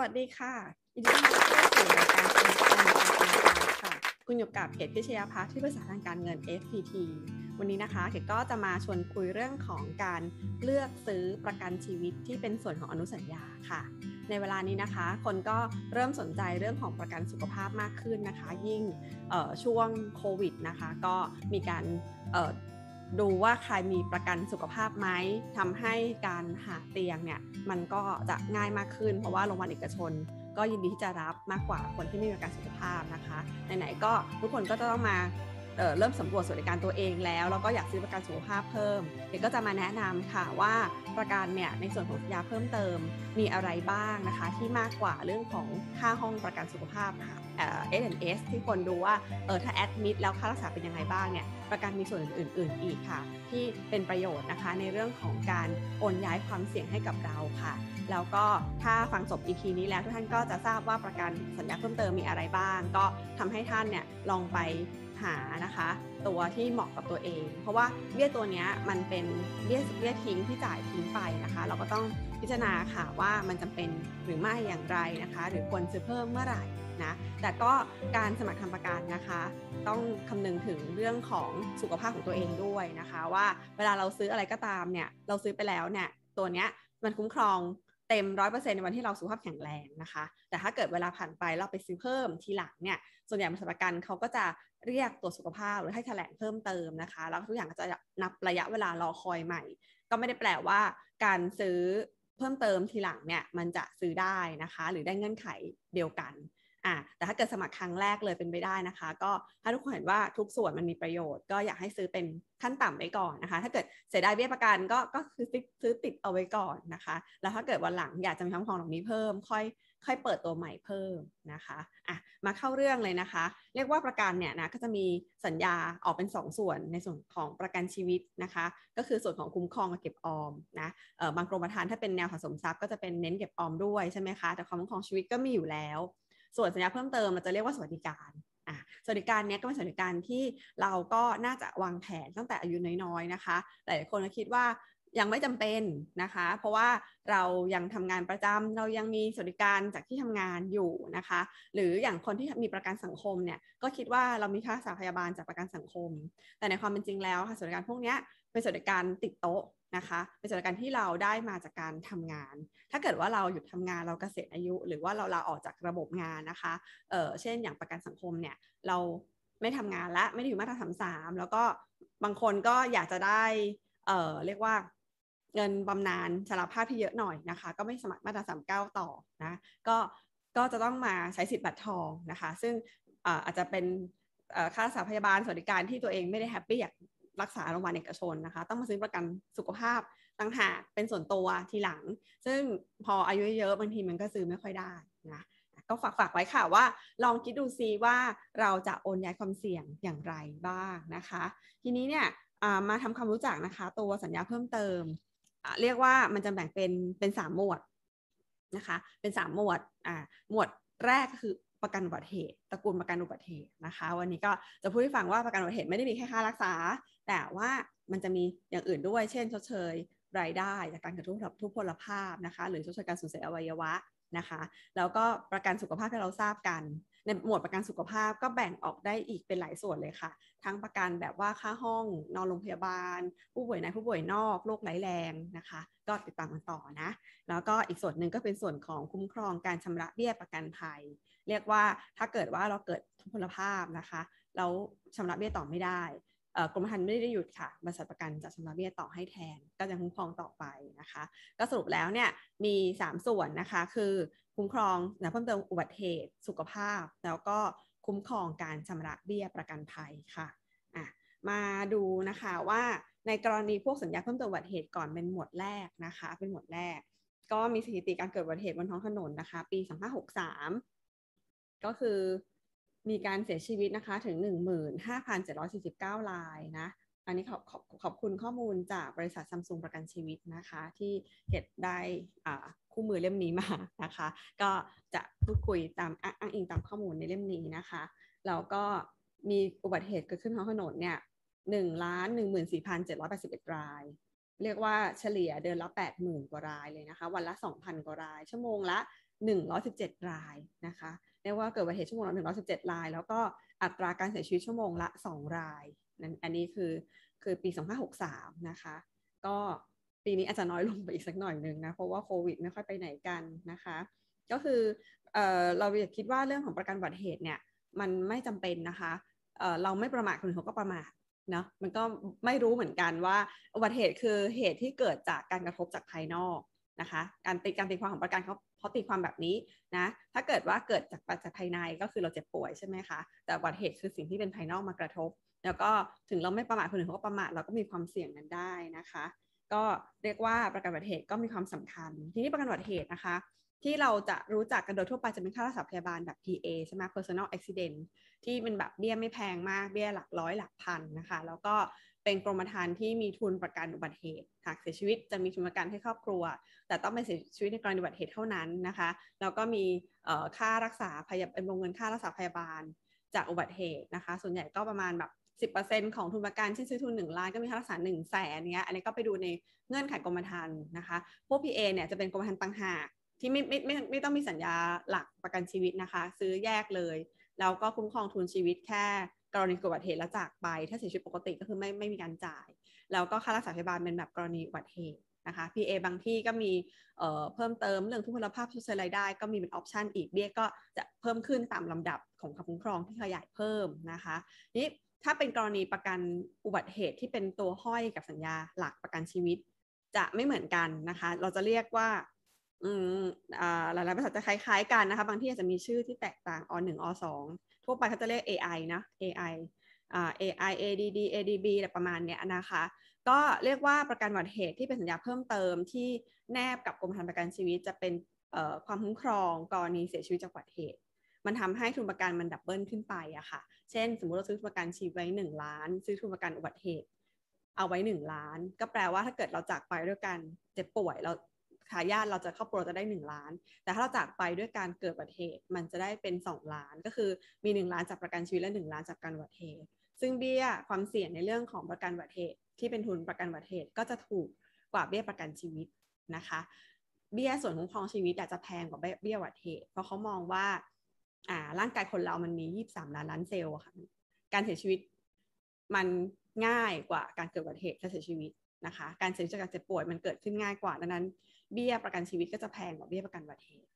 วัสดีค่ะยินดีต้อนรับเข้าสู่รายการคุณการเงินการค่ะ คุณอยู่กับเกตพิชยาพัฒน์ที่ปรึกษาทางการเงิน FPT วันนี้นะคะเกตก็จะมาชวนคุยเรื่องของการเลือกซื้อประกันชีวิตที่เป็นส่วนของอนุสัญญาค่ะ ในเวลานี้นะคะ คนก็เริ่มสนใจเรื่องของประกันสุขภาพมากขึ้นนะคะ ยิ่งช่วงโควิดนะคะ ก็มีการ ดูว่าใครมีประกันสุขภาพไหมทำให้การหาเตียงเนี่ยมันก็จะง่ายมากขึ้น เพราะว่าโรงพยาบาลเอกชน ก็ยินดีที่จะรับมากกว่าคนที่ไม่มีประกันสุขภาพนะคะไหนๆก็ทุกคนก็จะต้องมา เเริ่มสำรวจสวัสดิการตัวเองแล้ว แล้วก็อยากซื้อประกันสุขภาพเพิ่มเด็กก็จะมาแนะนำค่ะว่าประกันเนี่ยในส่วนของสัญญาเพิ่มเติมมีอะไรบ้างนะคะ ที่มากกว่าเรื่องของค่าห้องประกันสุขภาพค่ะเอสเอสที่คนดูว่าเออถ้าแอดมิดแล้วค่ารักษาเป็นยังไงบ้างเนี่ยประกันมีส่วนอื่น ๆ อีกค่ะ ที่เป็นประโยชน์นะคะในเรื่องของการโอนย้ายความเสี่ยงให้กับเราค่ะ แล้วก็ถ้าฟังจบ EP นี้แล้วทุกท่านก็จะทราบว่าประกันสัญญาเพิ่มเติมมีอะไรบ้าง ก็ทำให้ท่านเนี่ยลองไป หานะคะ ตัวที่เหมาะกับตัวเอง เพราะว่าเบี้ยตัวนี้มันเป็นเบี้ยเบี้ยทิ้งที่จ่ายทิ้งไปนะคะ เราก็ต้องพิจารณาค่ะว่ามันจำเป็นหรือไม่อย่างไรนะคะ หรือควรซื้อเพิ่มเมื่อไหร่นะแต่ก็การสมัครทำประกันนะคะ ต้องคำนึงถึงเรื่องของสุขภาพของตัวเองด้วยนะคะ ว่าเวลาเราซื้ออะไรก็ตามเนี่ยเราซื้อไปแล้วเนี่ยตัวเนี้ยมันคุ้มครอง เต็มร้อยเปอร์เซ็นในวันที่เราสุขภาพแข็งแรงนะคะ แต่ถ้าเกิดเวลาผ่านไปเราไปซื้อเพิ่มทีหลังเนี่ยส่วนใหญ่บริษัทประกันเขาก็จะเรียกตัวสุขภาพหรือให้แถลงเพิ่มเติมนะคะ แล้วทุกอย่างก็จะนับระยะเวลารอคอยใหม่ ก็ไม่ได้แปลว่าการซื้อเพิ่มเติมทีหลังเนี่ยมันจะซื้อได้นะคะ หรือได้เงื่อนไขเดียวกัน อ่าแต่ถ้าเกิดสมัครครั้งแรกเลยเป็นไปได้นะคะ ก็ถ้าทุกคนเห็นว่าทุกส่วนมันมีประโยชน์ ก็อยากให้ซื้อเป็นขั้นต่ำไว้ก่อนนะคะ ถ้าเกิดเสียดายเบี้ยประกันก็ก็คือซื้อติดเอาไว้ก่อนนะคะ แล้วถ้าเกิดวันหลังอยากจะมีทั้งของเหล่านี้เพิ่ม ค่อยค่อยเปิดตัวใหม่เพิ่มนะคะอะมาเข้าเรื่องเลยนะคะ เรียกว่าประกันเนี่ยนะก็จะมีสัญญาออกเป็น 2สส่วนในส่วนของประกันชีวิตนะคะ ก็คือส่วนของคุ้มครองกับเก็บออมนะเออบางกรมธรรม์ถ้าเป็นแนวสะสมทรัพย์ก็จะเป็นเน้นเก็บออมด้วยใช่ไหมคะแต่ความคุ้มครองชีวิตก็มีอยู่แล้ว ส่วนสัญญาเพิ่มเติมเราจะเรียกว่าสวัสดิการอะสวัสดิการเนี้ยก็เป็นสวัสดิการที่เราก็น่าจะวางแผนตั้งแต่อายุน้อยๆนะคะ หลายคนคิดว่ายังไม่จำเป็นนะคะ เพราะว่าเรายังทำงานประจำเรายังมีสวัสดิการจากที่ทำงานอยู่นะคะ หรืออย่างคนที่มีประกันสังคมเนี่ยก็คิดว่าเรามีค่าสาพยาบาลจากประกันสังคม แต่ในความเป็นจริงแล้วค่ะสวัสดิการพวกนี้เป็นสวัสดิการติดโต๊ะ นะคะเป็นสวัสดิการที่เราได้มาจากการทำงาน ถ้าเกิดว่าเราหยุดทำงานเราเกษียณอายุ หรือว่าเราลาออกจากระบบงานนะคะเออเช่นอย่างประกันสังคมเนี่ยเราไม่ทำงานและไม่ได้อยู่มาตราสามสามแล้วก็บางคนก็อยากจะได้เออเรียกว่าเงินบำนาญชราภาพที่เยอะหน่อยนะคะ ก็ไม่สมัครมาตราสามเก้าต่อนะก็ก็จะต้องมาใช้สิทธิ์บัตรทองนะคะ ซึ่งอาจจะเป็นค่ารักษาพยาบาลสวัสดิการที่ตัวเองไม่ได้แฮปปี้อยาก รักษาโรงพยาบาลเอกชนนะคะ ต้องมาซื้อประกันสุขภาพต่างหากเป็นส่วนตัวทีหลัง ซึ่งพออายุเยอะบางทีมันก็ซื้อไม่ค่อยได้นะก็ฝากฝากไว้ค่ะว่า ลองคิดดูซิว่าเราจะโอนย้ายความเสี่ยงอย่างไรบ้างนะคะ ทีนี้เนี่ยมาทำความรู้จักนะคะ ตัวสัญญาเพิ่มเติม เรียกว่ามันจะแบ่งเป็นเป็นสามหมวดนะคะ เป็นสามหมวดอ่าหมวดแรกก็คือประกันอุบัติเหตุตระกูลประกันอุบัติเหตุนะคะ วันนี้ก็จะพูดให้ฟังว่าประกันอุบัติเหตุไม่ได้มีแค่ค่ารักษา แต่ว่ามันจะมีอย่างอื่นด้วย เช่นชดเชยรายได้จากการกระทบทุพพลภาพนะคะ หรือชดเชยการสูญเสียอวัยวะนะคะ แล้วก็ประกันสุขภาพที่เราทราบกัน ในหมวดประกันสุขภาพก็แบ่งออกได้อีกเป็นหลายส่วนเลยค่ะ ทั้งประกันแบบว่าค่าห้อง นอนโรงพยาบาล ผู้ป่วยในผู้ป่วยนอกโรคไหลแรงนะคะ ก็ติดตามกันต่อนะ แล้วก็อีกส่วนหนึ่งก็เป็นส่วนของคุ้มครองการชำระเบี้ยประกันภัย เรียกว่าถ้าเกิดว่าเราเกิดทุพพลภาพนะคะแล้วชำระเบี้ยต่อไม่ได้ กรมธรรม์ไม่ได้หยุดค่ะบริษัทประกันจะชำระเบี้ยต่อให้แทน ก็จะคุ้มครองต่อไปนะคะก็สรุปแล้วเนี่ยมี 3 ส่วนนะคะ คือคุ้มครองนะเพิ่มเติมอุบัติเหตุสุขภาพ แล้วก็คุ้มครองการชำระเบี้ยประกันภัยค่ะะมาดูนะคะว่าในกรณีพวกสัญญาเพิ่มเติมอุบัติเหตุก่อนเป็นหมวดแรกนะคะ เป็นหมวดแรก ก็มีสถิติการเกิดอุบัติเหตุบนท้องถนนนะคะ ปี 2563 ก็คือ มีการเสียชีวิตนะคะถึง 15,749รายนะ อันนี้ขอบขอบขอบคุณข้อมูลจากบริษัทซัมซุงประกันชีวิตนะคะ ที่เก็บได้คู่มือเล่มนี้มานะคะ ก็จะพูดคุยตามอ้างอิงตามข้อมูลในเล่มนี้นะคะแล้วก็มีอุบัติเหตุเกิดขึ้นท้องถนนเนี่ยหนึ่งล้านหนึ่งหมื่นสี่พันเจ็ดร้อยแปดสิบเอ็ดราย เรียกว่าเฉลี่ยเดือนละแปดหมื่นกว่ารายเลยนะคะ วันละสองพันกว่าราย ชั่วโมงละ117รายนะคะ เรียกว่าเกิดอุบัติเหตุชั่วโมงละ117ราย แล้วก็อัตราการเสียชีวิตชั่วโมงละ2รายนั่นอันนี้คือคือปี2563นะคะ ก็ปีนี้อาจจะน้อยลงไปอีกสักหน่อยหนึ่งนะ เพราะว่าโควิดไม่ค่อยไปไหนกันนะคะ ก็คือเออเราคิดว่าเรื่องของประกันอุบัติเหตุเนี่ยมันไม่จำเป็นนะคะเออเราไม่ประมาทคนอื่นเขาก็ประมาทเนาะมันก็ไม่รู้เหมือนกันว่าอุบัติเหตุคือเหตุที่เกิดจากการกระทบจากภายนอกนะคะ การตีการตีความของประกันเขา เขาะตีความแบบนี้นะ ถ้าเกิดว่าเกิดจากปัจจัยภายในก็คือเราเจ็บป่วยใช่ไหมคะ แต่อุบัติเหตุคือสิ่งที่เป็นภายนอกมากระทบ แล้วก็ถึงเราไม่ประมาทคนอื่นเขาก็ประมาทเราก็มีความเสี่ยงนั้นได้นะคะ ก็เรียกว่าประกันอุบัติเหตุก็มีความสำคัญ ทีนี้ประกันอุบัติเหตุนะคะ ที่เราจะรู้จักกันโดยทั่วไปจะเป็นค่ารักษาพยาบาลแบบ PA ใช่ไหม personal accident ที่เป็นแบบเบี้ยไม่แพงมากเบี้ยหลักร้อยหลักพันนะคะ แล้วก็ เป็นกรมธรรม์ที่มีทุนประกันอุบัติเหตุ หากเสียชีวิตจะมีทุนประกันให้ครอบครัว แต่ต้องเป็นเสียชีวิตในกรณีอุบัติเหตุเท่านั้นนะคะแล้วก็มีค่ารักษาพยาเป็นวงเงินค่ารักษาพยาบาลจากอุบัติเหตุนะคะ ส่วนใหญ่ก็ประมาณแบบ10%ของทุนประกันที่ซื้อทุน 1 ล้านก็มีค่ารักษา1 0 0 0 0แสนเนี้ยอันนี้ก็ไปดูในเงื่อนไขกรมธรรม์นะคะ พวก PA เนี่ยจะเป็นกรมธรรม์ต่างหากที่ไม่ไม่ไม่ไม่ต้องมีสัญญาหลักประกันชีวิตนะคะ ซื้อแยกเลย แล้วก็คุ้มครองทุนชีวิตแค่ กรณีเกิดอุบัติเหตุแล้วจากไป ถ้าเสียชีวิตปกติก็คือไม่ไม่มีการจ่าย แล้วก็ค่ารักษาพยาบาลเป็นแบบกรณีอุบัติเหตุนะคะ PA บางที่ก็มีเเพิ่มเติมเรื่องทุพพลภาพชดเรายได้ ก็มีเป็นออปชันอีกเบี้ยก็จะเพิ่มขึ้นตามลำดับของคำคุ้มครองที่ขยายเพิ่มนะคะนี่ถ้าเป็นกรณีประกันอุบัติเหตุที่เป็นตัวห้อยกับสัญญาหลักประกันชีวิต จะไม่เหมือนกันนะคะ เราจะเรียกว่าอืมอ่าหลายๆบริษัทจะคล้ายๆกันนะคะ บางที่อาจจะมีชื่อที่แตกต่างอหนึ่งอสอง ทั่วไปเขาจะเรียก AI นะ AI อ่า AI ADD ADB อะไรประมาณเนี้ยนะคะ ก็เรียกว่าประกันอุบัติเหตุที่เป็นสัญญาเพิ่มเติมที่แนบกับกรมธรรม์ประกันชีวิตจะเป็นความคุ้มครองกรณีเสียชีวิตจากอุบัติเหตุ มันทำให้ทุนประกันมันดับเบิลขึ้นไปอะค่ะ เช่น สมมติเราซื้อทุนประกันชีวิตไว้หนึ่งล้าน ซื้อทุนประกันอุบัติเหตุ เอาไว้หนึ่งล้าน ก็แปลว่าถ้าเกิดเราจากไปด้วยกันเจ็บป่วยเรา ทายาทเราจะครอบครัวจะได้ 1 ล้าน แต่ถ้าเราจากไปด้วยการเกิดอุบัติเหตุมันจะได้เป็น 2 ล้าน ก็คือมี 1 ล้านจากประกันชีวิตและ 1 ล้านจากการอุบัติเหตุ ซึ่งเบี้ยความเสี่ยงในเรื่องของประกันอุบัติเหตุที่เป็นทุนประกันอุบัติเหตุก็จะถูกกว่าเบี้ยประกันชีวิตนะคะ เบี้ยส่วนคุ้มครองชีวิตอาจจะแพงกว่าเบี้ยอุบัติเหตุเพราะเขามองว่าอ่าร่างกายคนเรามันมี 23 ล้านล้านเซลล์ค่ะการเสียชีวิตมันง่ายกว่าการเกิดอุบัติเหตุและเสียชีวิตนะคะ การเสียชีวิตจากการเจ็บป่วยมันเกิดขึ้นง่ายกว่าดังนั้น เบี้ยประกันชีวิตก็จะแพงกว่าเบี้ยประกันอุบัติเหตุ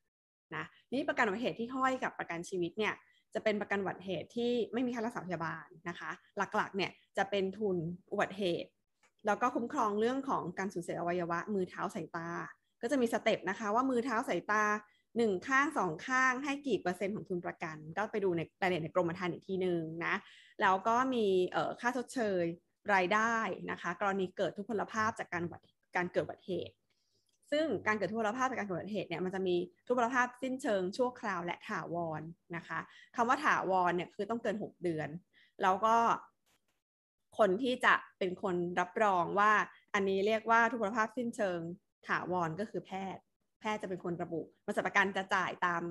นะนี่ประกันอุบัติเหตุที่ห้อยกับประกันชีวิตเนี่ยจะเป็นประกันอุบัติเหตุที่ไม่มีค่ารักษาพยาบาลนะคะ หลักๆเนี่ยจะเป็นทุนอุบัติเหตุ แล้วก็คุ้มครองเรื่องของการสูญเสียอวัยวะ มือเท้าสายตา ก็จะมีสเต็ปนะคะว่ามือเท้าสายตาหนึ่งข้างสองข้างให้กี่เปอร์เซ็นต์ของทุนประกัน ก็ไปดูในรายละเอียดในกรมธรรม์อีกทีหนึ่งนะแล้วก็มีค่าชดเชยรายได้นะคะ กรณีเกิดทุพพลภาพจากการการเกิดอุบัติเหตุ ซึ่งการเกิดทุพพลภาพจากการเกิดอุบัติเหตุเนี่ยมันจะมีทุพพลภาพสิ้นเชิงชั่วคราวและถาวรนะคะคำว่าถาวรเนี่ยคือต้องเกิน 6 เดือน แล้วก็คนที่จะเป็นคนรับรองว่าอันนี้เรียกว่าทุพพลภาพสิ้นเชิงถาวรก็คือแพทย์ แพทย์จะเป็นคนระบุบริษัทประกันจะจ่ายตาม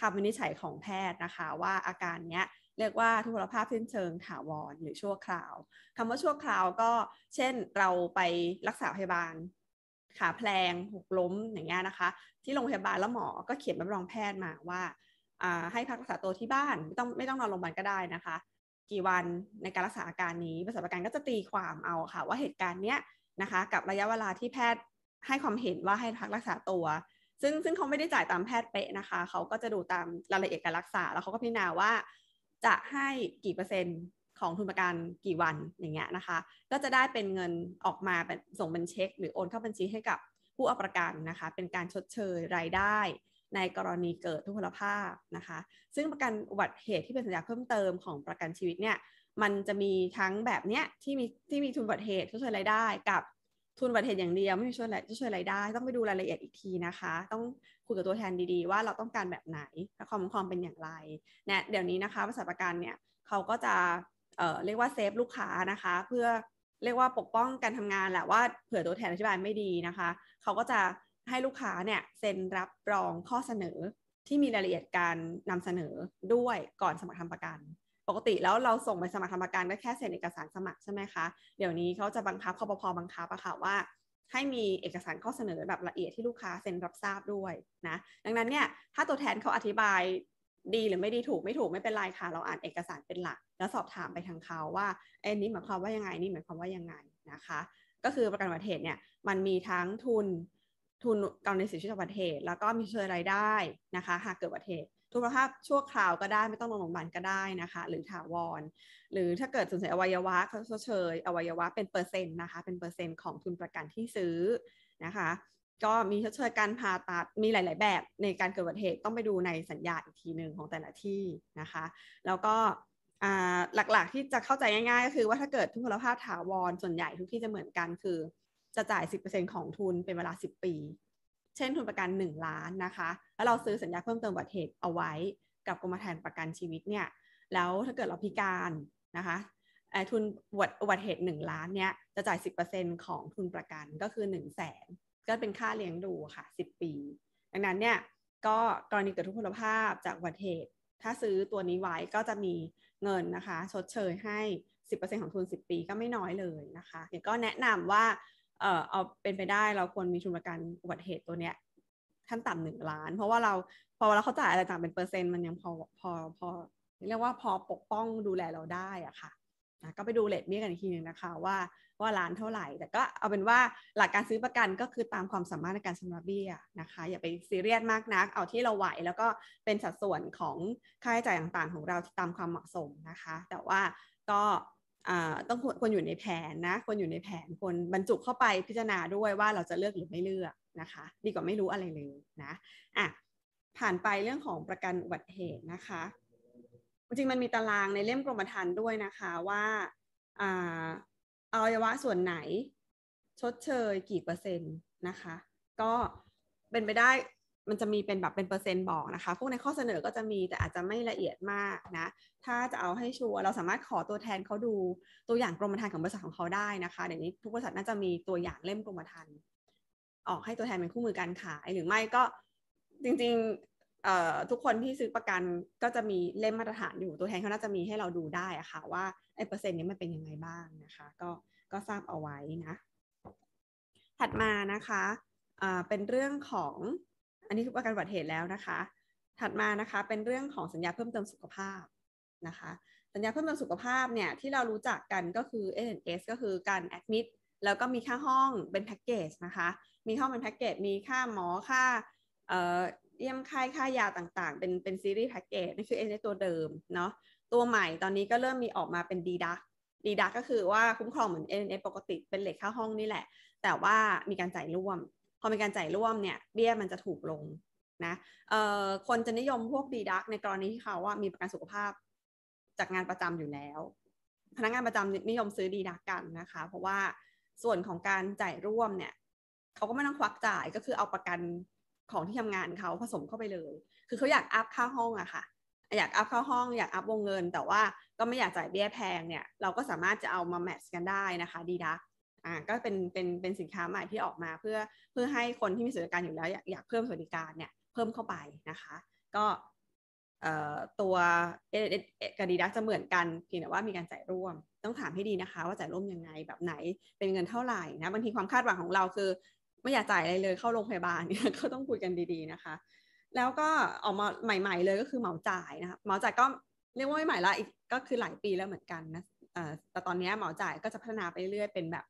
คำวินิจฉัยของแพทย์นะคะ ว่าอาการเนี้ยเรียกว่าทุพพลภาพสิ้นเชิงถาวรหรือชั่วคราวคำว่าชั่วคราวก็เช่นเราไปรักษาพยาบาล ขาแพลงหกล้มอย่างเงี้ยนะคะ ที่โรงพยาบาลแล้วหมอก็เขียนใบรับรองแพทย์มาว่าให้พักรักษาตัวที่บ้านไม่ต้องไม่ต้องนอนโรงพยาบาลก็ได้นะคะ กี่วันในการรักษาอาการนี้บริษัทประกันก็จะตีความเอาค่ะ ว่าเหตุการณ์เนี้ยนะคะ กับระยะเวลาที่แพทย์ให้ความเห็นว่าให้พักรักษาตัว ซึ่งซึ่งเขาไม่ได้จ่ายตามแพทย์เป๊ะนะคะเขาก็จะดูตามรายละเอียดการรักษา แล้วเขาก็พิจารณาว่าจะให้กี่เปอร์เซ็นต์ ของทุนประกันกี่วันอย่างเงี้ยนะคะ ก็จะได้เป็นเงินออกมาเป็นส่งเป็นเช็ค หรือโอนเข้าบัญชีให้กับผู้เอาประกันนะคะ เป็นการชดเชยรายได้ในกรณีเกิดทุพพลภาพนะคะ ซึ่งประกันอุบัติเหตุที่เป็นสัญญาเพิ่มเติมของประกันชีวิตเนี่ย มันจะมีทั้งแบบเนี้ยที่มีที่มีทุนอุบัติเหตุชดเชยรายได้กับทุนอุบัติเหตุอย่างเดียวไม่มีช่วยชดเชยรายได้ ต้องไปดูรายละเอียดอีกทีนะคะ ต้องคุยกับตัวแทนดีๆ ว่าเราต้องการแบบไหนและความคุ้มครองเป็นอย่างไรเนี่ยเดี๋ยวนี้นะคะบริษัทประกันเนี่ยเขาก็จะ เอ่อเรียกว่าเซฟลูกค้านะคะ เพื่อเรียกว่าปกป้องการทำงานแหละว่าเผื่อตัวแทนอธิบายไม่ดีนะคะ เขาก็จะให้ลูกค้าเนี่ยเซ็นรับรองข้อเสนอที่มีรายละเอียดการนำเสนอด้วยก่อนสมัครทำประกัน ปกติแล้วเราส่งไปสมัครทำประกันก็แค่เซ็นเอกสารสมัครใช่ไหมคะเดี๋ยวนี้เขาจะบังคับคอปพอบังคับอะค่ะว่า ให้มีเอกสารข้อเสนอแบบละเอียดที่ลูกค้าเซ็นรับทราบด้วยนะดังนั้นเนี่ยถ้าตัวแทนเขาอธิบาย ดีหรือไม่ดีถูกไม่ถูกไม่เป็นไรค่ะ เราอ่านเอกสารเป็นหลัก แล้วสอบถามไปทางเขาว่าเอ็นนี้หมายความว่ายังไงนี่หมายความว่ายังไงนะคะ ก็คือประกันอุบัติเหตุเนี่ยมันมีทั้งทุนทุนกรณีเสียชีวิตจากอุบัติเหตุ แล้วก็มีเชิญรายได้นะคะ หากเกิดอุบัติเหตุทุพภาพชั่วคราวก็ได้ไม่ต้องลงโรงพยาบาลก็ได้นะคะ หรือถาวร หรือถ้าเกิดสูญเสียอวัยวะเขาชดเชยอวัยวะเป็นเปอร์เซ็นต์นะคะ เป็นเปอร์เซ็นต์ของทุนประกันที่ซื้อนะคะ ก็มีชดเชยการผ่าตัดมีหลาย ๆ แบบในการเกิดอุบัติเหตุต้องไปดูในสัญญาอีกทีหนึ่งของแต่ละที่นะคะ แล้วก็หลัก ๆ ที่จะเข้าใจง่าย ๆ ก็คือว่าถ้าเกิดทุพพลภาพถาวรส่วนใหญ่ทุกที่จะเหมือนกันคือ จะจ่าย 10%ของทุนเป็นเวลา 10 ปี เช่นทุนประกัน 1 ล้านนะคะ แล้วเราซื้อสัญญาเพิ่มเติมอุบัติเหตุเอาไว้กับกรมธรรม์ประกันชีวิตเนี่ยแล้วถ้าเกิดเราพิการนะคะทุนอุบัติเหตุ 1 ล้านเนี่ยจะจ่าย 10%ของทุนประกันก็คือ 1 0 0 0 0แสน ก็เป็นค่าเลี้ยงดูค่ะ 10 ปี ดังนั้นเนี่ยก็กรณีเกิดทุพพลภาพจากอุบัติเหตุ ถ้าซื้อตัวนี้ไว้ก็จะมีเงินนะคะ ชดเชยให้ 10%ของทุน 10 ปีก็ไม่น้อยเลยนะคะเดี๋ยวก็แนะนำว่าเออเอาเป็นไปได้เราควรมีทุนประกันอุบัติเหตุตัวเนี้ยขั้นต่ำหนึ่งล้าน เพราะว่าเราพอเราเข้าจ่ายอะไรต่างเป็นเปอร์เซ็นต์มันยังพอพอพอเรียกว่าพอปกป้องดูแลเราได้อะค่ะ นะก็ไปดูเลทเบี้ยกันอีกทีหนึ่งนะคะว่าว่าล้านเท่าไหร่ แต่ก็เอาเป็นว่าหลักการซื้อประกันก็คือตามความสามารถในการชำระเบี้ยนะคะ อย่าไปซีเรียสมากนัก เอาที่เราไหวแล้วก็เป็นสัดส่วนของค่าใช้จ่ายต่างๆ ของเราตามความเหมาะสมนะคะ แต่ว่าก็ต้องควรอยู่ในแผนนะควรอยู่ในแผนควรบรรจุเข้าไปพิจารณาด้วยว่าเราจะเลือกหรือไม่เลือกนะคะ ดีกว่าไม่รู้อะไรเลยนะอะผ่านไปเรื่องของประกันอุบัติเหตุนะคะ จริงมันมีตารางในเล่มกรมธรรม์ด้วยนะคะว่าอวัยวะส่วนไหน ชดเชยกี่เปอร์เซ็นต์นะคะ ก็เป็นไปได้มันจะมีเป็นแบบเป็นเปอร์เซ็นต์บอกนะคะ พวกในข้อเสนอก็จะมีแต่อาจจะไม่ละเอียดมากนะ ถ้าจะเอาให้ชัวร์เราสามารถขอตัวแทนเขาดูตัวอย่างกรมธรรม์ของบริษัทของเขาได้นะคะเดี๋ยวนี้ทุกบริษัทน่าจะมีตัวอย่างเล่มกรมธรรม์ออกให้ตัวแทนเป็นคู่มือการขายหรือไม่ก็จริง ทุกคนที่ซื้อประกันก็จะมีเล่มมาตรฐานอยู่ตัวแทนเขาน่าจะมีให้เราดูได้อะคะ่ะว่าไอ้เปอร์เซ็นต์นี้มันเป็นยังไงบ้างนะคะ ก็ก็ทราบเอาไว้นะ ถัดมานะคะเป็นเรื่องของอันนี้คือประกันอุบัติเหตุแล้วนะคะ ถัดมานะคะเป็นเรื่องของสัญญาเพิ่มเติมสุขภาพนะคะ สัญญาเพิ่มเติมสุขภาพเนี่ยที่เรารู้จักกันก็คือ S n s ก็คือการแอดมิดแล้วก็มีค่าห้องเป็นแพ็กเกจนะคะ มีห้องเป็นแพ็กเกจมีค่าหมอค่า เยี่ยมไข้ค่ายาต่างๆ เป็นเป็นซีรีส์แพ็กเกจนี่คือเอ็นตัวเดิมเนาะตัวใหม่ตอนนี้ก็เริ่มมีออกมาเป็นดีดักดีดักก็คือว่าคุ้มครองเหมือน n อปกติเป็นเหล็กค่าห้องนี่แหละ แต่ว่ามีการจ่ายร่วม พอมีการจ่ายร่วมเนี่ยเบี้ยมันจะถูกลงนะเอ่อคนจะนิยมพวกดีดักในกรณีที่เขาว่ามีประกันสุขภาพจากงานประจำอยู่แล้ว พนักงานประจำนิยมซื้อดีดักกันนะคะ เพราะว่าส่วนของการจ่ายร่วมเนี่ยเขาก็ไม่ต้องควักจ่ายก็คือเอาประกัน ของที่ทำงานเขาผสมเข้าไปเลย คือเขาอยากอัพค่าห้องอะค่ะ อยากอัพค่าห้องอยากอัพวงเงิน แต่ว่าก็ไม่อยากจ่ายเบี้ยแพงเนี่ยเราก็สามารถจะเอามาแมทช์กันได้นะคะดีดักอ่าก็เป็นเป็นเป็นสินค้าใหม่ที่ออกมาเพื่อเพื่อให้คนที่มีสวัสดิการอยู่แล้วอยากอยากเพิ่มสวัสดิการเนี่ยเพิ่มเข้าไปนะคะ ก็ตัวเอเอกดีดักจะเหมือนกันเพียงแต่ว่ามีการจ่ายร่วม ต้องถามให้ดีนะคะ ว่าจ่ายร่วมยังไงแบบไหนเป็นเงินเท่าไหร่นะบางทีความคาดหวังของเราคือ ไม่อยากจ่ายอะไรเลยเข้าโรงพยาบาลเนี่ยก็ต้องคุยกันดีๆนะคะ แล้วก็ออกมาใหม่ ๆ เลยก็คือเหมาจ่ายนะคะเหมาจ่ายก็เรียกว่าไม่ใหม่ละอีกก็คือหลายปีแล้วเหมือนกันนะแต่ตอนนี้เหมาจ่ายก็จะพัฒนาไปเรื่อยเป็นแบบ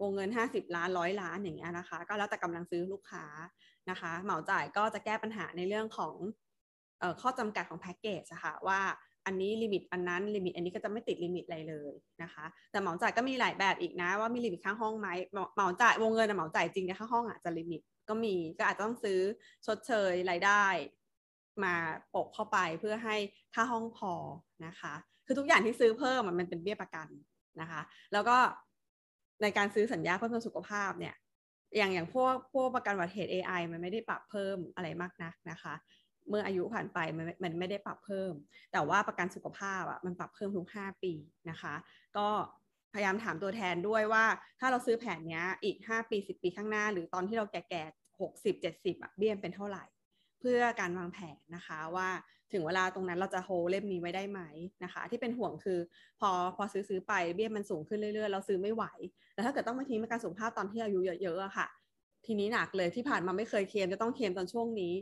วงเงิน 50 ล้านร้อยล้านอย่างเงี้ยนะคะ ก็แล้วแต่กำลังซื้อลูกค้านะคะ เหมาจ่ายก็จะแก้ปัญหาในเรื่องของข้อจำกัดของแพ็กเกจอะค่ะว่า อันนี้ limit อันนั้น limit อันนี้ก็จะไม่ติด limit อะไรเลยนะคะ แต่เหมาจ่ายก็มีหลายแบบอีกนะ ว่ามี limit ค่าห้องไหมเหมาจ่ายวงเงินเหมาจ่ายจริงแต่ค่าห้องอาจจะ limit ก็มีก็อาจจะต้องซื้อชดเชยรายได้มาโปะเข้าไปเพื่อให้ค่าห้องพอนะคะ คือทุกอย่างที่ซื้อเพิ่มมันเป็นเบี้ยประกันนะคะ แล้วก็ในการซื้อสัญญาเพิ่มเติมสุขภาพเนี่ยอย่างอย่างพวกพวกประกันวัตเหตุ AI มันไม่ได้ปรับเพิ่มอะไรมากนักนะคะ เมื่ออายุผ่านไปมันมันไม่ได้ปรับเพิ่ม แต่ว่าประกันสุขภาพอะมันปรับเพิ่มทุก 5 ปีนะคะ ก็พยายามถามตัวแทนด้วยว่า ถ้าเราซื้อแผนนี้อีก 5 ปี 10 ปีข้างหน้า หรือตอนที่เราแก่ๆ60 70อะเบี้ยเป็นเท่าไหร่ เพื่อการวางแผนนะคะว่าถึงเวลาตรงนั้นเราจะโฮเล่มนี้ไว้ได้ไหมนะคะ ที่เป็นห่วงคือพอพอซื้อซื้อไปเบี้ยมันสูงขึ้นเรื่อยๆ เราซื้อไม่ไหวแต่ถ้าเกิดต้องมาทิ้งประกันสุขภาพตอนที่อายุเยอะๆอะค่ะ ทีนี้หนักเลยที่ผ่านมาไม่เคยเคลมจะต้องเคลมตอนช่วงนี้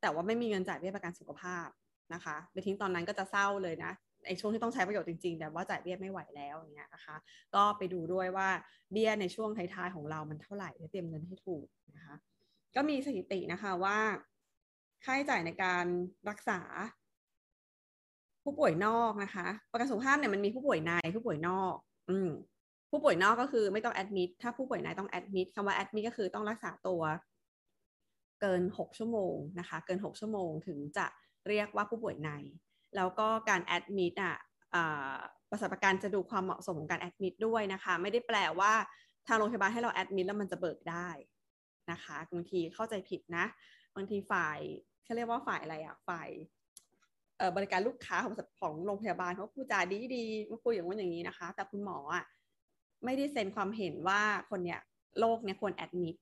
แต่ว่าไม่มีเงินจ่ายเบี้ยประกันสุขภาพนะคะไปทิ้งตอนนั้นก็จะเศร้าเลยนะไอ้ช่วงที่ต้องใช้ประโยชน์จริงๆ แต่ว่าจ่ายเบี้ยไม่ไหวแล้วอย่างเงี้ยนะคะ ก็ไปดูด้วยว่าเบี้ยในช่วงท้ายๆของเรามันเท่าไหร่เตรียมเงินให้ถูกนะคะ ก็มีสถิตินะคะว่า ค่าใช้จ่ายในการรักษา ผู้ป่วยนอกนะคะ ประกันสุขภาพเนี่ยมันมีผู้ป่วยในผู้ป่วยนอก อืมผู้ป่วยนอกก็คือไม่ต้องแอดมิดถ้าผู้ป่วยในต้องแอดมิดคำว่าแอดมิดก็คือต้องรักษาตัว เกิน 6 ชั่วโมงนะคะ เกิน 6 ชั่วโมงถึงจะเรียกว่าผู้ป่วยใน แล้วก็การแอดมิดอะประสบการณ์จะดูความเหมาะสมของการแอดมิดด้วยนะคะ ไม่ได้แปลว่าทางโรงพยาบาลให้เราแอดมิดแล้วมันจะเบิกได้นะคะบางทีเข้าใจผิดนะบางทีฝ่ายเขาเรียกว่าฝ่ายอะไรอะฝ่ายบริการลูกค้าของของโรงพยาบาลเขาพูดจาดีดีมาคุยอย่างว่าอย่างนี้นะคะ แต่คุณหมออะไม่ได้เซ็นความเห็นว่าคนเนี้ยโรคเนี้ยควรแอดมิด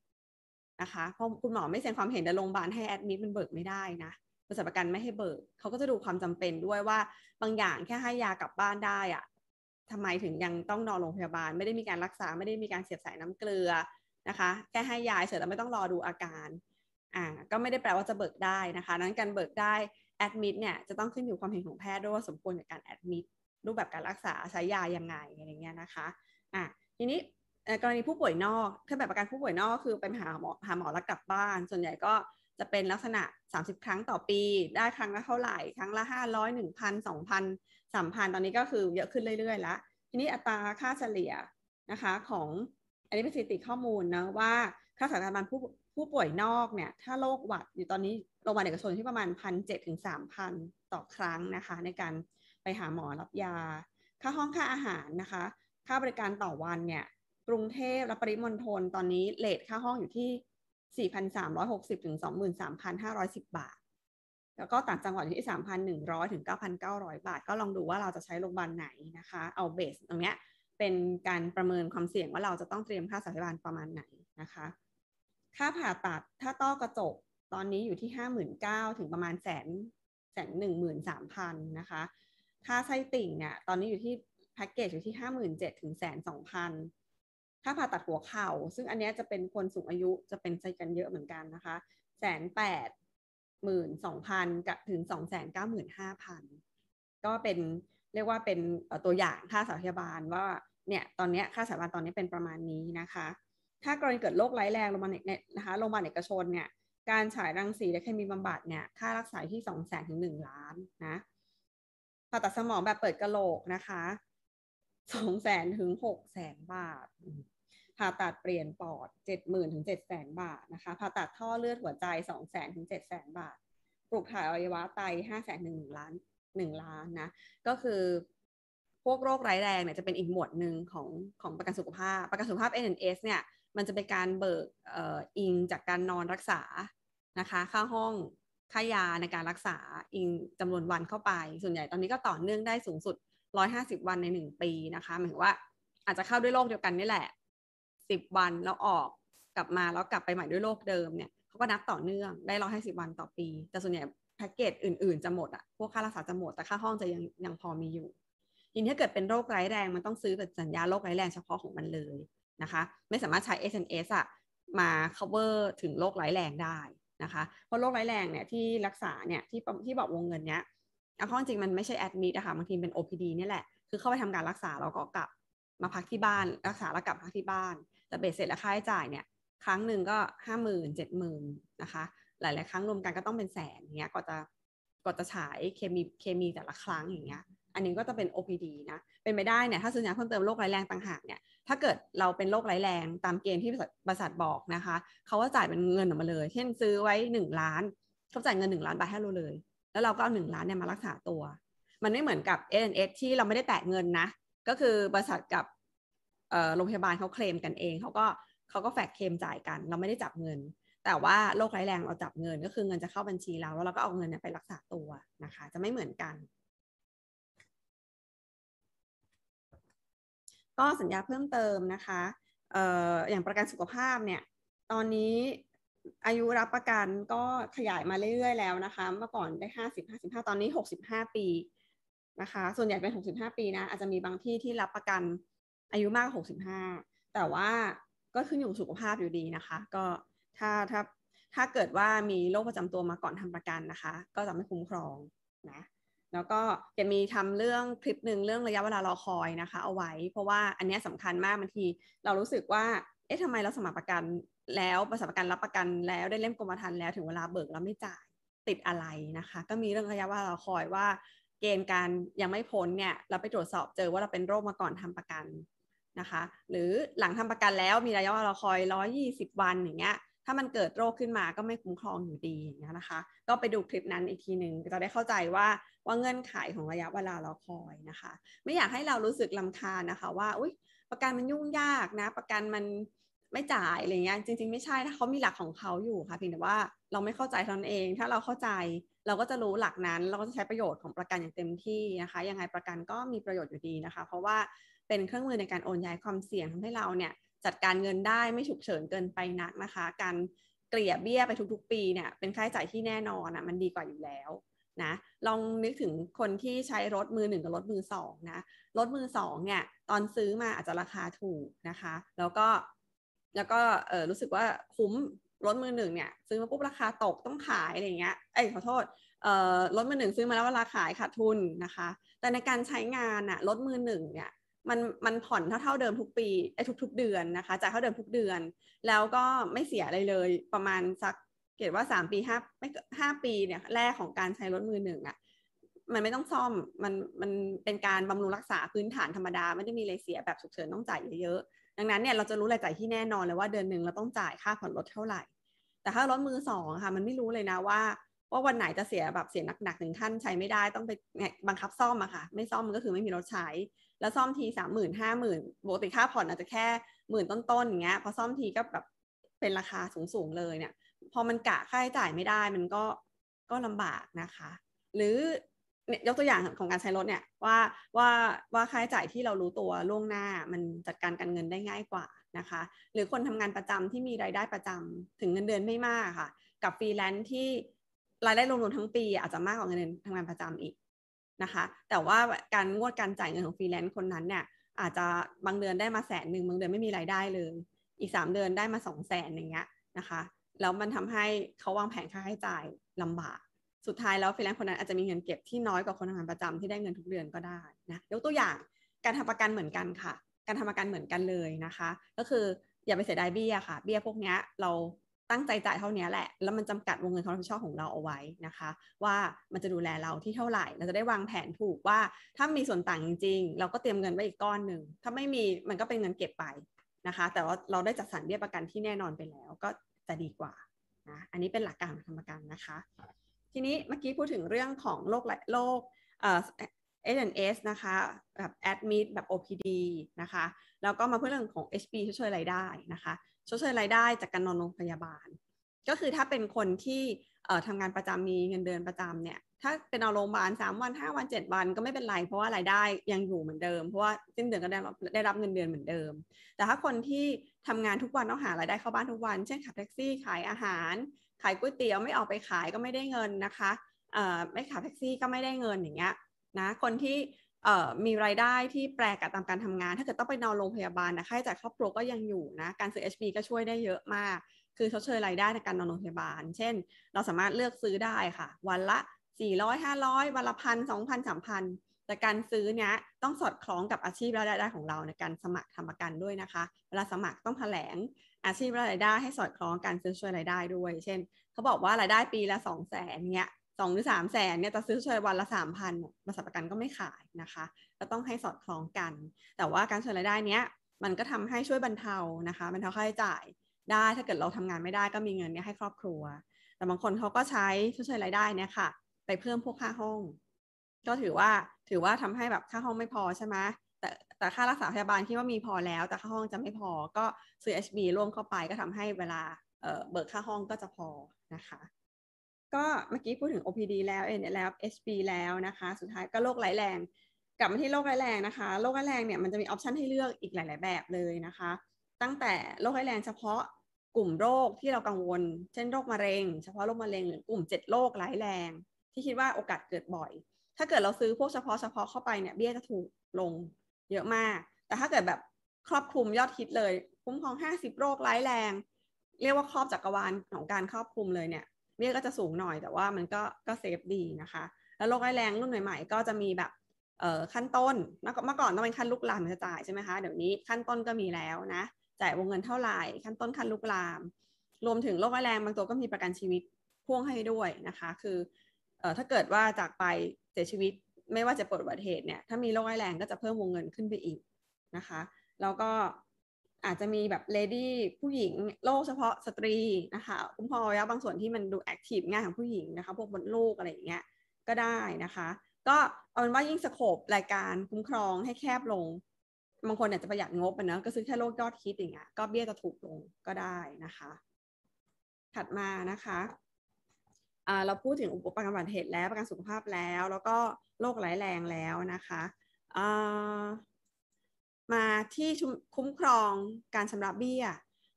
นะคะเพราะคุณหมอไม่เซ็นความเห็นแต่โรงพยาบาลให้แอดมิดมันเบิกไม่ได้นะบริษัทประกันไม่ให้เบิกเขาก็จะดูความจำเป็นด้วยว่าบางอย่างแค่ให้ยากลับบ้านได้อะทำไมถึงยังต้องนอนโรงพยาบาล ไม่ได้มีการรักษาไม่ได้มีการเสียบสายน้ำเกลือนะคะแค่ให้ยาเฉยแต่ไม่ต้องรอดูอาการอ่าก็ไม่ได้แปลว่าจะเบิกได้นะคะนั้นการเบิกได้แอดมิดเนี่ยจะต้องขึ้นอยู่ความเห็นของแพทย์ด้วยว่าสมควรกับการแอดมิดรูปแบบการรักษาใช้ยายังไงอะไรเงี้ยนะคะอะทีนี้ กรณีผู้ป่วยนอกถ้าแบบประกันผู้ป่วยนอกคือไปหาหมอหาหมอแล้วกลับบ้าน ส่วนใหญ่ก็จะเป็นลักษณะ 30 ครั้งต่อปี ได้ครั้งละเท่าไหร่ ครั้งละ 500 1,000 2,000 3,000 ตอนนี้ก็คือเยอะขึ้นเรื่อยๆ แล้ว ทีนี้อัตราค่าเฉลี่ยนะคะของอันนี้เป็นสถิติข้อมูลนะว่าค่าสถาบันผู้ผู้ป่วยนอกเนี่ยถ้าโรคหวัดอยู่ตอนนี้โรงพยาบาลเอกชนที่ประมาณพันเถึงสามพันต่อครั้งนะคะ ในการไปหาหมอรับยา ค่าห้องค่าอาหารนะคะ ค่าบริการต่อวันเนี่ย กรุงเทพและปริมณฑลตอนนี้เลทค่าห้องอยู่ที่ 4,360 ถึง 23,510 บาท แล้วก็ต่างจังหวัดอยู่ที่ 3,100 ถึง 9,900 บาท ก็ลองดูว่าเราจะใช้โรงพยาบาลไหนนะคะ เอาเบสตรงเนี้ยเป็นการประเมินความเสี่ยงว่าเราจะต้องเตรียมค่าสถาบันประมาณไหนนะคะ ค่าผ่าตัดถ้าต้อกระจกตอนนี้อยู่ที่ 59,000 ถึงประมาณแสนแสนหนึ่งหมื่นสามพันนะคะ ค่าไส้ติ่งเนี่ยตอนนี้อยู่ที่แพ็กเกจอยู่ที่57,000ถึงแสนสองพัน ค่าผ่าตัดหัวเข่า ซึ่งอันนี้จะเป็นคนสูงอายุจะเป็นใช้กันเยอะเหมือนกันนะคะแสนแปดหมื่นสองพันกับถึงสองแสนเก้าหมื่นห้าพันก็เป็นเรียกว่าเป็นตัวอย่างค่าสาธารณบาลว่าเนี่ยตอนนี้ค่าสาธารณบาลตอนนี้เป็นประมาณนี้นะคะ ถ้ากรณีเกิดโรคร้ายแรงโรงพยาบาลเนี่ยนะคะโรงพยาบาลเอกชนเนี่ยการฉายรังสีและเคมีบำบัดเนี่ยค่ารักษาที่สองแสนถึงหนึ่งล้านนะผ่าตัดสมองแบบเปิดกระโหลกนะคะสองแสนถึงหกแสนบาท ผ่าตัดเปลี่ยนปอดเจ็ดหมื่นถึงเจ็ดแสนบาทนะคะ ผ่าตัดท่อเลือดหัวใจสองแสนถึงเจ็ดแสนบาท ปลูกถ่ายอวัยวะไตห้าแสนหนึ่งล้านหนึ่งล้านนะ ก็คือพวกโรคร้ายแรงเนี่ยจะเป็นอีกหมวดหนึ่งของของประกันสุขภาพ ประกันสุขภาพ NNS เนี่ย มันจะเป็นการเบิกเอ่ออิงจากการนอนรักษานะคะ ค่าห้องค่ายาในการรักษาอิงจำนวนวันเข้าไป ส่วนใหญ่ตอนนี้ก็ต่อเนื่องได้สูงสุด 150 วันใน 1 ปีนะคะ หมายถึงว่าอาจจะเข้าด้วยโรคเดียวกันนี่แหละ สิบวันแล้วออกกลับมาแล้วกลับไปใหม่ด้วยโรคเดิมเนี่ยเขาก็นับต่อเนื่องได้ร้อยห้าสิบวันต่อปี แต่ส่วนใหญ่แพ็กเกจอื่นๆ จะหมดอะพวกค่ารักษาจะหมด แต่ค่าห้องจะยังยังพอมีอยู่ทีนี้ถ้าเกิดเป็นโรคร้ายแรงมันต้องซื้อเป็นสัญญาโรคร้ายแรงเฉพาะของมันเลยนะคะ ไม่สามารถใช้ SNS อะมา cover ถึงโรคร้ายแรงได้นะคะ เพราะโรคร้ายแรงเนี่ยที่รักษาเนี่ยที่ที่บอกวงเงินเนี้ยเอาข้อจริงมันไม่ใช่แอดมิดนะคะบางทีเป็น OPD นี่แหละ คือเข้าไปทำการรักษาแล้วก็กลับมาพักที่บ้าน รักษาแล้วกลับพักที่บ้าน แต่เบสเสร็จแล้วค่าใช้จ่ายเนี่ยครั้งหนึ่งก็ห้าหมื่นเจ็ดหมื่นนะคะ หลาย ๆ ครั้งรวมกันก็ต้องเป็นแสนเงี้ยก็จะก็จะฉายเคมีเคมีแต่ละครั้งอย่างเงี้ยอันนี้ก็จะเป็น OPD นะ เป็นไปได้เนี่ย ถ้าซื้อยาเพิ่มเติมโรคร้ายแรงต่างหากเนี่ย ถ้าเกิดเราเป็นโรคร้ายแรงตามเกณฑ์ที่บริษัทบอกนะคะ เขาก็จ่ายเป็นเงินออกมาเลย เช่นซื้อไว้หนึ่งล้าน เขาจ่ายเงินหนึ่งล้านบาทให้เราเลย แล้วเราก็เอาหนึ่งล้านเนี่ยมารักษาตัว มันไม่เหมือนกับ n s ที่เราไม่ได้แตะเงินนะ ก็คือบริษัทกับ โรงพยาบาลเขาเคลมกันเองเขาก็เขาก็แฝกเคลมจ่ายกัน เราไม่ได้จับเงิน แต่ว่าโรคร้ายแรงเราจับเงินก็คือเงินจะเข้าบัญชีเรา แล้วเราก็เอาเงินไปรักษาตัวนะคะ จะไม่เหมือนกัน ก็สัญญาเพิ่มเติมนะคะเอ่ออย่างประกันสุขภาพเนี่ย ตอนนี้อายุรับประกันก็ขยายมาเรื่อยๆแล้วนะคะ เมื่อก่อนได้ห้าสิบห้าสิบห้าตอนนี้หกสิบห้าปีนะคะ ส่วนใหญ่เป็นหกสิบห้าปีนะ อาจจะมีบางที่ที่รับประกัน อายุมากหกสิบห้าแต่ว่าก็ขึ้นอยู่สุขภาพอยู่ดีนะคะ ก็ถ้าถ้าถ้าเกิดว่ามีโรคประจำตัวมาก่อนทำประกันนะคะ ก็จะไม่คุ้มครองนะแล้วก็จะมีทำเรื่องคลิปหนึ่งเรื่องระยะเวลารอคอยนะคะ เอาไว้ เพราะว่าอันนี้สำคัญมากบางทีเรารู้สึกว่าเอ๊ะทำไมเราสมัครประกันแล้วบริษัทประกันรับประกันแล้วได้เล่มกรมธรรม์แล้วถึงเวลาเบิกแล้วไม่จ่ายติดอะไรนะคะ ก็มีเรื่องระยะเวลารอคอยว่า เกณฑ์การยังไม่พ้นเนี่ยเราไปตรวจสอบเจอว่าเราเป็นโรคมาก่อนทำประกัน นะคะ หรือหลังทำประกันแล้วมีระยะเวลาคอย 120 วันอย่างเงี้ยถ้ามันเกิดโรคขึ้นมาก็ไม่คุ้มครองอยู่ดีอย่างเงี้ยนะคะ ก็ไปดูคลิปนั้นอีกทีหนึ่งจะได้เข้าใจว่าว่าเงื่อนไขของระยะเวลารอคอยนะคะ ไม่อยากให้เรารู้สึกลำคาญนะคะ ว่าอุ้ยประกันมันยุ่งยากนะ ประกันมันไม่จ่ายอะไรเงี้ยจริง ๆ ไม่ใช่ถ้าเขามีหลักของเขาอยู่ค่ะเพียงแต่ว่าเราไม่เข้าใจเท่านั้นเอง ถ้าเราเข้าใจเราก็จะรู้หลักนั้น เราก็จะใช้ประโยชน์ของประกันอย่างเต็มที่นะคะยังไงประกันก็มีประโยชน์อยู่ดีนะคะ เพราะว่า เป็นเครื่องมือในการโอนย้ายความเสี่ยงทำให้เราเนี่ยจัดการเงินได้ไม่ฉุกเฉินเกินไปนักนะคะ การเกลี่ยเบี้ยไปทุกๆ ปีเนี่ยเป็นค่าใช้จ่ายที่แน่นอนอะมันดีกว่าอยู่แล้วนะลองนึกถึงคนที่ใช้รถมือหนึ่งกับรถมือสองนะรถมือสองเนี่ยตอนซื้อมาอาจจะราคาถูกนะคะ แล้วก็แล้วก็เออรู้สึกว่าคุ้มรถมือหนึ่งเนี่ยซื้อมาปุ๊บราคาตกต้องขายอะไรเงี้ยเอ้ยขอโทษเอ่อรถมือหนึ่งซื้อมาแล้วเวลาขายขาดทุนนะคะ แต่ในการใช้งานอะรถมือหนึ่งเนี่ย มันมันผ่อนเท่าเท่าเดิมทุกปีไอ้ทุกทุกเดือนนะคะจ่ายเท่าเดิมทุกเดือน แล้วก็ไม่เสียอะไรเลยประมาณสักเกตว่าสามปีห้าไม่ห้าปีเนี่ยแรกของการใช้รถมือหนึ่งอะมันไม่ต้องซ่อมมันมันเป็นการบำรุงรักษาพื้นฐานธรรมดาไม่ได้มีอะไรเสียแบบฉุกเฉินต้องจ่ายเยอะๆดังนั้นเนี่ยเราจะรู้รายจ่ายที่แน่นอนเลยว่าเดือนหนึ่งเราต้องจ่ายค่าผ่อนรถเท่าไหร่ แต่ถ้ารถมือสองค่ะมันไม่รู้เลยนะว่าว่าวันไหนจะเสียแบบเสียหนักๆถึงขั้นใช้ไม่ได้ต้องไปบังคับซ่อมอะค่ะ ไม่ซ่อมมันก็คือไม่มีรถใช้ แล้วซ่อมทีสามหมื่นห้าหมื่นปกติค่าผ่อนอาจจะแค่หมื่นต้นๆอย่างเงี้ยพอซ่อมทีก็แบบเป็นราคาสูงๆเลยเนี่ย พอมันกะค่าใช้จ่ายไม่ได้มันก็ก็ลำบากนะคะ หรือยกตัวอย่างของการใช้รถเนี่ยว่าว่าว่าค่าใช้จ่ายที่เรารู้ตัวล่วงหน้ามันจัดการการเงินได้ง่ายกว่านะคะ หรือคนทำงานประจำที่มีรายได้ประจำถึงเงินเดือนไม่มากค่ะ กับฟรีแลนซ์ที่รายได้รวมๆทั้งปี อาจจะมากกว่าเงินเดือนทำงานประจำอีก นะคะ แต่ว่าการงวดการจ่ายเงินของฟรีแลนซ์คนนั้นเนี่ยอาจจะบางเดือนได้มาแสนหนึ่งบางเดือนไม่มีรายได้เลย อีก 3 เดือนได้มา2 0 0แสนอย่างเงี้ยนะคะแล้วมันทำให้เขาวางแผนค่าใช้จ่ายลำบาก สุดท้ายแล้วฟรีแลนซ์คนนั้นอาจจะมีเงินเก็บที่น้อยกว่าคนทำงานประจำที่ได้เงินทุกเดือนก็ได้นะยกตัวอย่างการทำประกันเหมือนกันค่ะ การทำประกันเหมือนกันเลยนะคะ ก็คืออย่าไปเสียดายเบี้ยค่ะ เบี้ยพวกนี้เรา ตั้งใจจ่ายเท่านี้แหละ แล้วมันจำกัดวงเงินความรับผิดชอบของเราเอาไว้นะคะ ว่ามันจะดูแลเราที่เท่าไหร่ เราจะได้วางแผนถูกว่าถ้ามีส่วนต่างจริง ๆ เราก็เตรียมเงินไว้อีกก้อนหนึ่ง ถ้าไม่มีมันก็เป็นเงินเก็บไปนะคะ แต่ว่าเราได้จัดสรรเบี้ยประกันที่แน่นอนไปแล้วก็จะดีกว่านะ อันนี้เป็นหลักการของธรรมการนะคะ ทีนี้เมื่อกี้พูดถึงเรื่องของโรคโรคเอ่อ S&S นะคะแบบ admit แบบ OPD นะคะ แล้วก็มาเพื่อเรื่องของ HP ชดเชยรายได้นะคะ ชดเชยรายได้จากการนอนโรงพยาบาล ก็คือถ้าเป็นคนที่ทำงานประจำมีเงินเดือนประจำเนี่ยถ้าเป็นนอนโรงพยาบาลสามวันห้าวันเจ็ดวันก็ไม่เป็นไร เพราะว่ารายได้ยังอยู่เหมือนเดิม เพราะว่าสิ้นเดือนก็ได้รับได้รับเงินเดือนเหมือนเดิม แต่ถ้าคนที่ทำงานทุกวันต้องหารายได้เข้าบ้านทุกวัน เช่นขับแท็กซี่ขายอาหาร ขายก๋วยเตี๋ยวไม่ออกไปขายก็ไม่ได้เงินนะคะไม่ขับแท็กซี่ก็ไม่ได้เงินอย่างเงี้ยนะคนที่ มีรายได้ที่แปลกับตามการทำงาน ถ้าเกิดต้องไปนอนโรงพยาบาลนะค่าใช้จ่ายครอบครัวก็ยังอยู่นะการซื้อ HB ก็ช่วยได้เยอะมาก คือชดเชยรายได้ในการนอนโรงพยาบาล เช่น เราสามารถเลือกซื้อได้ค่ะ วันละ 400 500วันละพันสองพันสามพันแต่การซื้อเนี้ยต้องสอดคล้องกับอาชีพรายได้ของเราในการสมัครทำประกันด้วยนะคะ เวลาสมัครต้องแถลงอาชีพรายได้ให้สอดคล้องการซื้อช่วยรายได้ด้วย เช่น เขาบอกว่ารายได้ปีละ 2 0 0แสนเนี้ย สองหรือสามแสนเนี่ยจะซื้อช่วยวันละสามพันบริษัทประกันก็ไม่ขายนะคะก็ต้องให้สอดคล้องกัน แต่ว่าการช่วยรายได้เนี้ยมันก็ทำให้ช่วยบรรเทานะคะบรรเทาค่าใช้จ่ายได้ถ้าเกิดเราทำงานไม่ได้ก็มีเงินเนี้ยให้ครอบครัว แต่บางคนเขาก็ใช้ช่วยรายได้เนี่ยค่ะ ไปเพิ่มพวกค่าห้อง ก็ถือว่าถือว่าทำให้แบบค่าห้องไม่พอใช่ไหมแต่แต่ค่ารักษาพยาบาลคิดว่ามีพอแล้ว แต่ค่าห้องจะไม่พอก็ซื้อ HB ร่วมเข้าไปก็ทำให้เวลาเเบิกค่าห้องก็จะพอนะคะ ก็เมื่อกี้พูดถึง OPD แล้วเอ็นแล้ว HB แล้วนะคะ สุดท้ายก็โรคร้ายแรง กลับมาที่โรคร้ายแรงนะคะโรคร้ายแรงเนี่ยมันจะมี option ให้เลือกอีกหลาย ๆ แบบเลยนะคะ ตั้งแต่โรคร้ายแรงเฉพาะกลุ่มโรคที่เรากังวล เช่นโรคมะเร็ง เฉพาะโรคมะเร็งหรือกลุ่มเจ็ดโรคร้ายแรง ที่คิดว่าโอกาสเกิดบ่อย ถ้าเกิดเราซื้อพวกเฉพาะเฉพาะเข้าไปเนี่ยเบี้ยจะถูกลงเยอะมาก แต่ถ้าเกิดแบบครอบคลุมยอดฮิตเลย คุ้มครอง 50 โรคร้ายแรง เรียกว่าครอบจักรวาลของการครอบคลุมเลยเนี่ย เบี้ยก็จะสูงหน่อยแต่ว่ามันก็ก็ safe ดีนะคะ แล้วโรคร้ายแรงรุ่นใหม่ๆ ก็จะมีแบบเอ่อขั้นต้นเมื่อก่อนต้องเป็นขั้นลุกลามจะจ่ายใช่ไหมคะเดี๋ยวนี้ขั้นต้นก็มีแล้วนะจ่ายวงเงินเท่าไหร่ขั้นต้นขั้นลุกลาม รวมถึงโรคร้ายแรงบางตัวก็มีประกันชีวิตพ่วงให้ด้วยนะคะ คือเอ่อถ้าเกิดว่าจากไปเสียชีวิตไม่ว่าจะปวดอุบัติเหตุเนี่ยถ้ามีโรคร้ายแรงก็จะเพิ่มวงเงินขึ้นไปอีกนะคะ แล้วก็ อาจจะมีแบบเลดี้ผู้หญิงโรคเฉพาะสตรีนะคะคุ้มครองอวัยวะบางส่วนที่มันดูแอคทีฟง่ายของผู้หญิงนะคะ พวกบนลูกอะไรอย่างเงี้ยก็ได้นะคะ ก็เอาเป็นว่ายิ่งสโคปรายการคุ้มครองให้แคบลงบางคนเนี่ยจะประหยัดงบไปนะ ก็ซื้อแค่โรคยอดคิดอย่างเงี้ยก็เบี้ยจะถูกลงก็ได้นะคะ ถัดมานะคะเราพูดถึงอุปกรณ์บัติเหตุแล้วประกันสุขภาพแล้ว แล้วก็โรคร้ายแรงแล้วนะคะอ่า มาที่คุ้มครองการชำระเบี้ย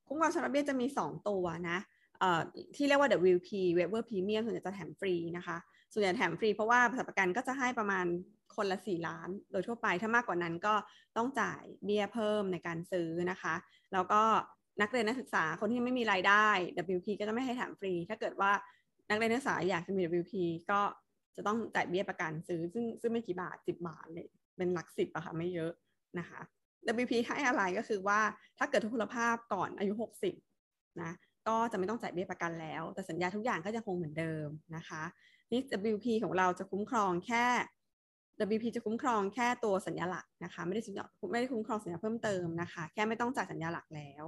คุ้มครองชำระเบี้ยจะมี 2 ตัวนะเอ่อที่เรียกว่า WP Waiver Premium ส่วนใหญ่จะแถมฟรีนะคะ ส่วนใหญ่แถมฟรีเพราะว่าบริษัทประกันก็จะให้ประมาณคนละ 4 ล้าน โดยทั่วไปถ้ามากกว่านั้นก็ต้องจ่ายเบี้ยเพิ่มในการซื้อนะคะ แล้วก็นักเรียนนักศึกษาคนที่ไม่มีรายได้ WP ก็จะไม่ให้แถมฟรี ถ้าเกิดว่านักเรียนนักศึกษาอยากจะมี WP ก็จะต้องจ่ายเบี้ยประกันซื้อ ซึ่งซึ่งไม่กี่บาท 10 บาทเลยเป็นหลักสิบอะค่ะไม่เยอะนะคะ WP ให้อะไรก็คือว่าถ้าเกิดทุพพลภาพก่อนอายุ 60 นะ ก็จะไม่ต้องจ่ายเบี้ยประกันแล้ว แต่สัญญาทุกอย่างก็จะคงเหมือนเดิมนะคะนี่ WP ของเราจะคุ้มครองแค่ WP จะคุ้มครองแค่ตัวสัญญาหลักนะคะ ไม่ได้สัญญาไม่ได้คุ้มครองสัญญาเพิ่มเติมนะคะ แค่ไม่ต้องจ่ายสัญญาหลักแล้ว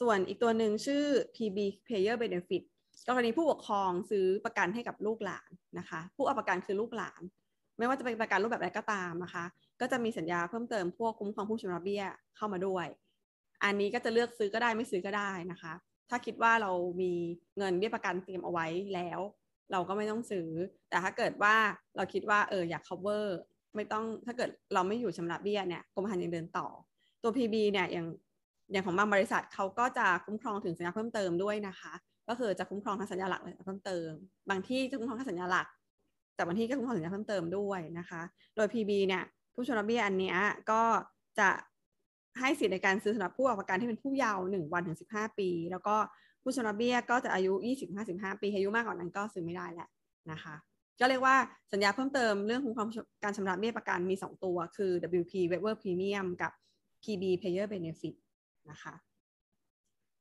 ส่วนอีกตัวหนึ่งชื่อ PB Payer Benefit กรณีผู้ปกครองซื้อประกันให้กับลูกหลานนะคะ ผู้เอาประกันคือลูกหลาน ไม่ว่าจะเป็นประกันรูปแบบอะไรก็ตามนะคะ ก็จะมีสัญญาเพิ่มเติมพวกคุ้มครองผู้ชำระเบี้ยเข้ามาด้วย อันนี้ก็จะเลือกซื้อก็ได้ไม่ซื้อก็ได้นะคะ ถ้าคิดว่าเรามีเงินเบี้ยประกันเตรียมเอาไว้แล้ว เราก็ไม่ต้องซื้อ แต่ถ้าเกิดว่าเราคิดว่าเอออยาก cover ไม่ต้องถ้าเกิดเราไม่อยู่ชำระเบี้ยเนี่ยกรมธรรม์ยังเดินต่อ ตัว PB เนี่ยอย่างอย่างของบางบริษัทเขาก็จะคุ้มครองถึงสัญญาเพิ่มเติมด้วยนะคะ ก็คือจะคุ้มครองทั้งสัญญาหลักและเพิ่มเติม บางที่จะคุ้มครองทั้งสัญญาหลักแต่บางที่ก็คุ้มครองสัญญาเพิ่มเติมด้วยนะคะ โดย PB เนี่ย ผู้ชำระเบี้ยอันเนี้ยก็จะให้สิทธิในการซื้อสำหรับผู้ประกันที่เป็นผู้เยาว์1วันถึง15ปี แล้วก็ผู้ชำระเบี้ยก็จะอายุ20-55ปีอายุมากกว่านั้นก็ซื้อไม่ได้แหละนะคะก็เรียกว่าสัญญาเพิ่มเติมเรื่องคุ้มครองการชำระเบี้ยประกันมี 2 ตัว คือ WP Waiver Premium กับ PB Payer Benefit นะคะ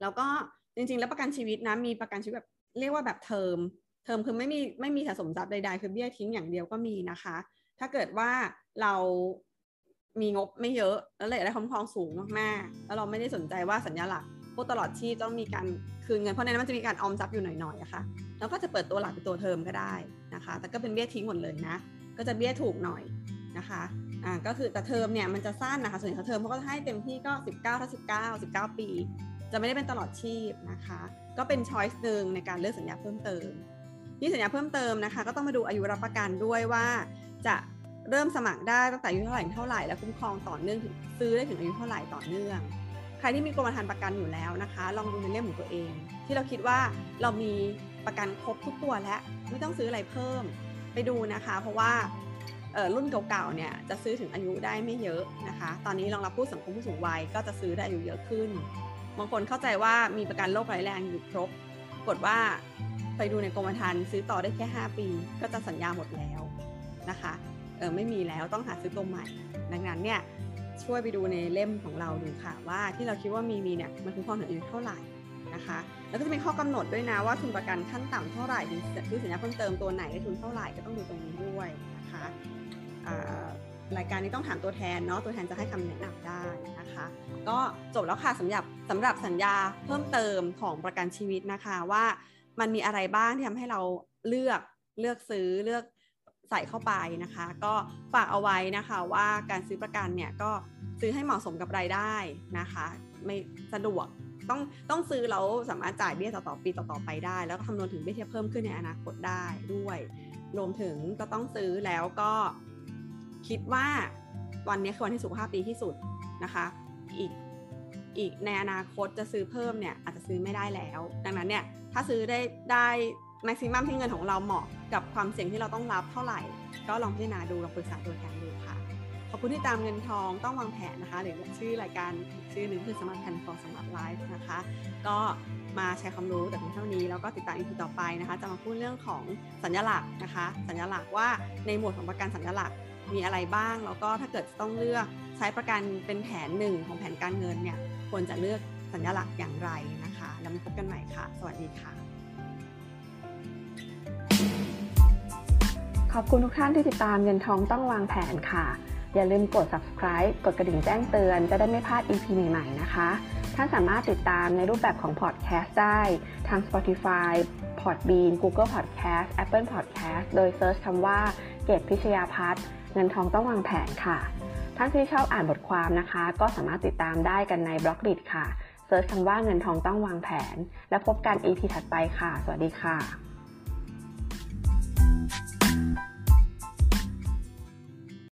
แล้วก็จริงๆ แล้วประกันชีวิตนะ มีประกันชีวิตแบบเรียกว่าแบบเทอม เทอมคือไม่มีไม่มีสะสมทรัพย์ใดๆ คือเบี้ยทิ้งอย่างเดียวก็มีนะคะ ถ้าเกิดว่า เรามีงบไม่เยอะ แล้วเลยได้คุ้มครองสูงมากๆ แล้วเราไม่ได้สนใจว่าสัญญาหลักพวกตลอดชีพต้องมีการคืนเงิน เพราะในนั้นมันจะมีการออมทรัพย์อยู่หน่อยๆอะคะ่ะแล้วก็จะเปิดตัวหลักเป็นตัวเทอมก็ได้นะคะ แต่ก็เป็นเบี้ยทิ้งหมดเลยนะ ก็จะเบี้ยถูกหน่อยนะคะอ่าก็คือแต่เทอมเนี่ยมันจะสั้นนะคะส่วนใหญ่เทอมเขาก็ให้เต็มที่ก็ 19ถ้า19 19 ปี จะไม่ได้เป็นตลอดชีพนะคะ ก็เป็นช้อยส์หนึ่งในการเลือกสัญญาเพิ่มเติมนี่สัญญาเพิ่มเติมนะคะ ก็ต้องมาดูอายุรับประกันด้วยว่าจะ เริ่มสมัครได้ตั้งแต่อายุเท่าไหร่เท่าไหร่แล้วคุ้มครองต่อเนื่องถึงซื้อได้ถึงอายุเท่าไหร่ต่อเนื่อง ใครที่มีกรมธรรม์ประกันอยู่แล้วนะคะ ลองดูในเล่มของตัวเอง ที่เราคิดว่าเรามีประกันครบทุกตัวแล้วไม่ต้องซื้ออะไรเพิ่มไปดูนะคะ เพราะว่ารุ่นเก่าๆเนี่ยจะซื้อถึงอายุได้ไม่เยอะนะคะ ตอนนี้รองรับผู้สังคมผู้สูงวัยก็จะซื้อได้อายุเยอะขึ้นบางคนเข้าใจว่ามีประกันโรคร้ายแรงอยู่ครบกดว่าไปดูในกรมธรรม์ซื้อต่อได้แค่ 5 ปี ก็จะสัญญาหมดแล้วนะคะ ไม่มีแล้วต้องหาซื้อตัวใหม่ ดังนั้นเนี่ยช่วยไปดูในเล่มของเราดูค่ะ ว่าที่เราคิดว่ามีมีเนี่ยมันคุ้มครองถึงอายุเท่าไหร่นะคะ แล้วก็จะมีข้อกำหนดด้วยนะว่าทุนประกันขั้นต่ำเท่าไหร่ซื้อสัญญาเพิ่มเติมตัวไหนได้ทุนเท่าไหร่ก็ต้องดูตรงนี้ด้วยนะคะรายการนี้ต้องถามตัวแทนเนาะตัวแทนจะให้คำแนะนำได้นะคะ ก็จบแล้วค่ะสำหรับสำหรับสัญญาเพิ่มเติมของประกันชีวิตนะคะว่ามันมีอะไรบ้างที่ทำให้เราเลือกเลือกซื้อเลือก ใส่เข้าไปนะคะ ก็ฝากเอาไว้นะคะว่าการซื้อประกันเนี่ยก็ซื้อให้เหมาะสมกับรายได้นะคะ ไม่สะดวกต้องต้องซื้อแล้วสามารถจ่ายเบี้ยต่อต่อปีต่อต่อไปได้ แล้วก็คำนวณถึงเบี้ยที่เพิ่มขึ้นในอนาคตได้ด้วย รวมถึงก็ต้องซื้อแล้วก็คิดว่าวันนี้คือวันที่สุขภาพดีที่สุดนะคะ อีกอีกในอนาคตจะซื้อเพิ่มเนี่ยอาจจะซื้อไม่ได้แล้ว ดังนั้นเนี่ยถ้าซื้อได้ได้ แม็กซิมัมที่เงินของเราเหมาะกับความเสี่ยงที่เราต้องรับเท่าไหร่ ก็ลองพิจารณาดูลองปรึกษาตัวแทนดูค่ะ ขอบคุณที่ตามเงินทองต้องวางแผนนะคะ หรือชื่อรายการชื่อหนึ่งคือ Smart Plan for Smart Life นะคะ ก็มาแชร์ความรู้แต่เพียงเท่านี้แล้วก็ติดตาม EP ต่อไปนะคะ จะมาพูดเรื่องของสัญญาหลักนะคะ สัญญาหลักว่าในหมวดของประกันสัญญาหลักมีอะไรบ้างแล้วก็ถ้าเกิดต้องเลือกใช้ประกันเป็นแผนหนึ่งของแผนการเงินเนี่ยควรจะเลือกสัญญาหลักอย่างไรนะคะ แล้วพบกันใหม่ค่ะ สวัสดีค่ะ ขอบคุณทุกท่านที่ติดตามเงินทองต้องวางแผนค่ะ อย่าลืมกด subscribe กดกระดิ่งแจ้งเตือนจะได้ไม่พลาด EP ใหม่ๆ นะคะ ท่านสามารถติดตามในรูปแบบของ podcast ได้ทาง Spotify Podbean Google Podcast Apple Podcast โดย search คำว่าเกตพิชยาพัฒน์เงินทองต้องวางแผนค่ะ ท่านที่ชอบอ่านบทความนะคะ ก็สามารถติดตามได้กันใน Blockdit ค่ะ search คำว่าเงินทองต้องวางแผน แล้วพบกัน EP ถัดไปค่ะ สวัสดีค่ะ